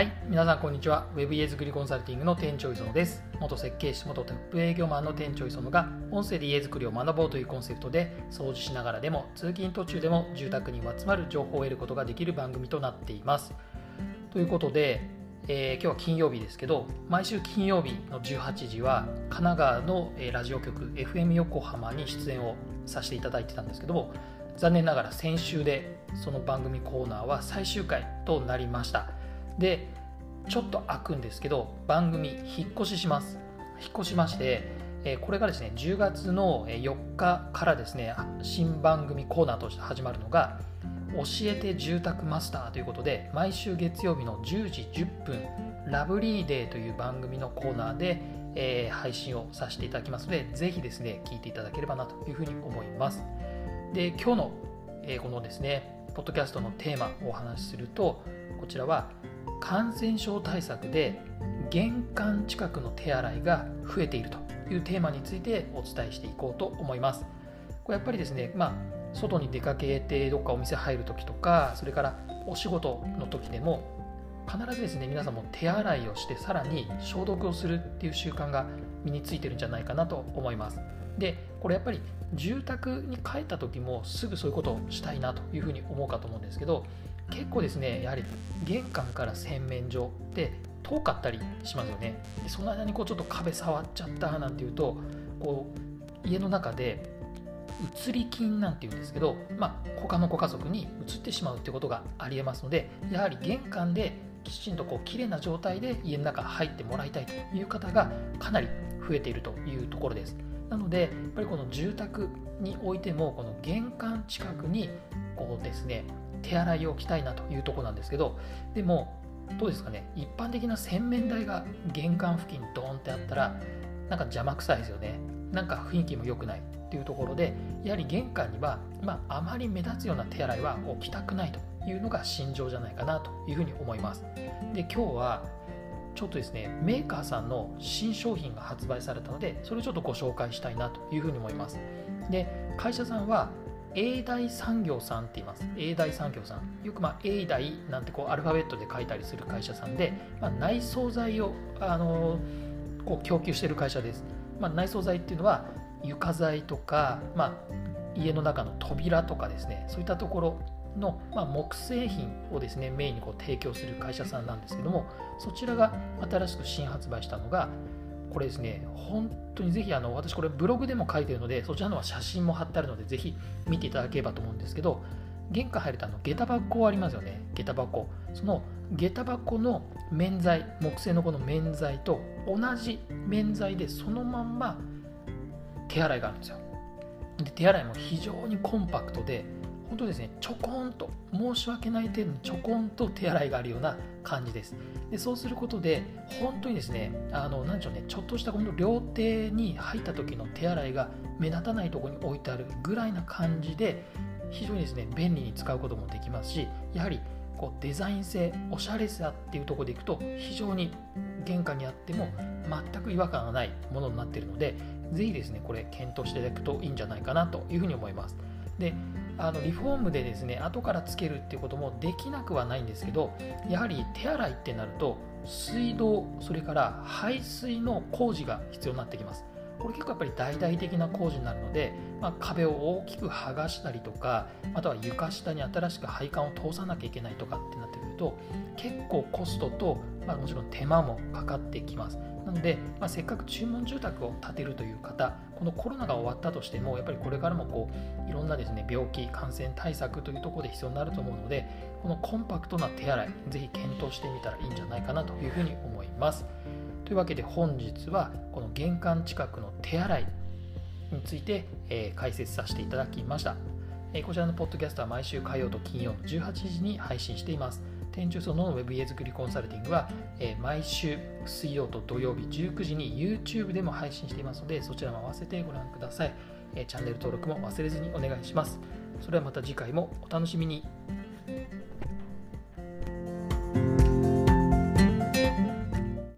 はい、皆さんこんにちは。Web 家作りコンサルティングの店長磯野です。元設計士、元トップ営業マンの店長磯野が音声で家作りを学ぼうというコンセプトで掃除しながらでも通勤途中でも住宅に集まる情報を得ることができる番組となっています。ということで、えー今日は金曜日ですけど毎週金曜日の18時は神奈川の、ラジオ局 FM 横浜に出演をさせていただいてたんですけども残念ながら先週でその番組コーナーは最終回となりましたでちょっと開くんですけど番組引っ越しします。引っ越しましてこれがですね10月の4日からですね新番組コーナーとして始まるのが教えて住宅マスターということで毎週月曜日の10時10分ラブリーデーという番組のコーナーで、え配信をさせていただきますのでぜひですね聞いていただければなというふうに思います。で今日の、えこのですねポッドキャストのテーマをお話しするとこちらは感染症対策で玄関近くの手洗いが増えているというテーマについてお伝えしていこうと思います。これやっぱりですね、まあ、外に出かけてどっかお店入るときとかそれからお仕事の時でも必ずですね皆さんも手洗いをしてさらに消毒をするっていう習慣が身についてるんじゃないかなと思います。でこれやっぱり住宅に帰った時もすぐそういうことをしたいなというふうに思うかと思うんですけど結構ですねやはり玄関から洗面所って遠かったりしますよね。でその間にこうちょっと壁触っちゃったなんていうとこう家の中で移り菌なんていうんですけど、まあ、他のご家族に移ってしまうってことがありえますのでやはり玄関できちんとこう綺麗な状態で家の中入ってもらいたいという方がかなり増えているというところです。なのでやっぱりこの住宅においてもこの玄関近くにこうですね手洗いを置きたいなというところなんですけどでもどうですかね一般的な洗面台が玄関付近ドーンってあったらなんか邪魔くさいですよね。なんか雰囲気も良くないっていうところでやはり玄関には、まあ、あまり目立つような手洗いは置きたくないというのが心情じゃないかなというふうに思います。で今日はちょっとですねメーカーさんの新商品が発売されたのでそれをちょっとご紹介したいなというふうに思います。で会社さんは永大産業さんって言います。永大産業さん。よくまあ永大なんてこうアルファベットで書いたりする会社さんで、まあ、内装材をあのこう供給している会社です、まあ、内装材っていうのは床材とか、まあ、家の中の扉とかですね。そういったところの、まあ、木製品をですねメインにこう提供する会社さんなんですけどもそちらが新しく新発売したのがこれですね本当にぜひあの私これブログでも書いてるのでそちらのは写真も貼ってあるのでぜひ見ていただければと思うんですけど玄関入るとあの下駄箱ありますよね。下駄箱。その下駄箱の面材木製のこの面材と同じ面材でそのまんま手洗いがあるんですよ。で手洗いも非常にコンパクトで本当ですねちょこんと申し訳ない程度にちょこんと手洗いがあるような感じです。でそうすることで本当にですねあの何でしょうねちょっとしたこの料亭に入った時の手洗いが目立たないとこに置いてあるぐらいな感じで非常にですね便利に使うこともできますしやはりこうデザイン性おしゃれさっていうとこでいくと非常に玄関にあっても全く違和感がないものになっているのでぜひですねこれ検討していただくといいんじゃないかなというふうに思います。であのリフォームでですね後からつけるっていうこともできなくはないんですけどやはり手洗いってなると水道それから排水の工事が必要になってきます。これ結構やっぱり大々的な工事になるので、まあ、壁を大きく剥がしたりとかあとは床下に新しく配管を通さなきゃいけないとかってなっと結構コストと、まあ、もちろん手間もかかってきます。なので、まあ、せっかく注文住宅を建てるという方このコロナが終わったとしてもやっぱりこれからもこういろんなですね病気感染対策というところで必要になると思うのでこのコンパクトな手洗いぜひ検討してみたらいいんじゃないかなというふうに思います。というわけで本日はこの玄関近くの手洗いについて、えー解説させていただきました、えこちらのポッドキャストは毎週火曜と金曜の18時に配信しています。店長そのウェブ家づくりコンサルティングは、え毎週水曜と土曜日19時に YouTube でも配信していますのでそちらも合わせてご覧ください、えチャンネル登録も忘れずにお願いします。それではまた次回もお楽しみに。